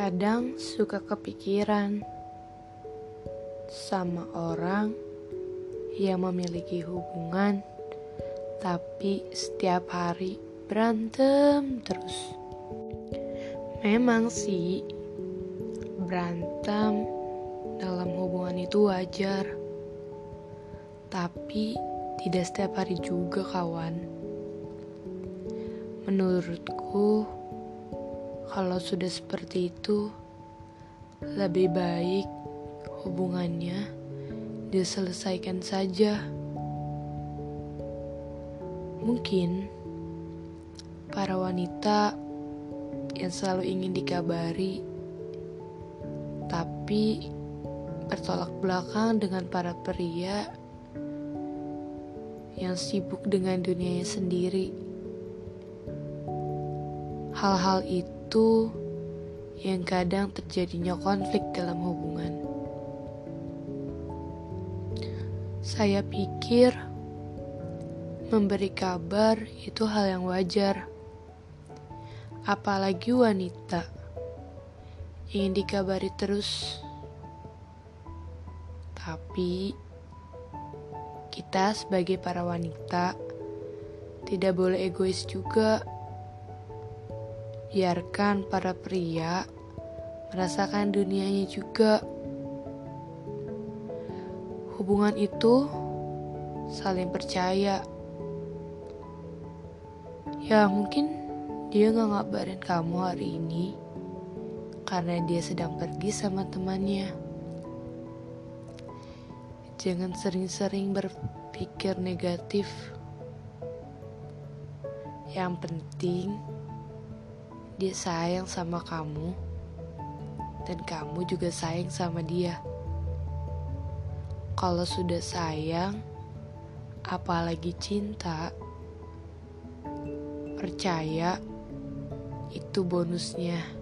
Kadang suka kepikiran sama orang yang memiliki hubungan, tapi setiap hari berantem terus. Memang sih, berantem dalam hubungan itu wajar, tapi tidak setiap hari juga, kawan. Menurutku, kalau sudah seperti itu, lebih baik hubungannya diselesaikan saja. Mungkin para wanita yang selalu ingin dikabari, tapi bertolak belakang dengan para pria yang sibuk dengan dunianya sendiri. Hal-hal itu yang kadang terjadinya konflik dalam hubungan. Saya pikir memberi kabar itu hal yang wajar, apalagi wanita ingin dikabari terus. Tapi kita sebagai para wanita tidak boleh egois juga. Biarkan para pria merasakan dunianya juga. Hubungan itu saling percaya. Ya mungkin dia gak ngabarin kamu hari ini karena dia sedang pergi sama temannya. Jangan sering-sering berpikir negatif. Yang penting, dia sayang sama kamu, dan kamu juga sayang sama dia. Kalau sudah sayang, apalagi cinta, percaya itu bonusnya.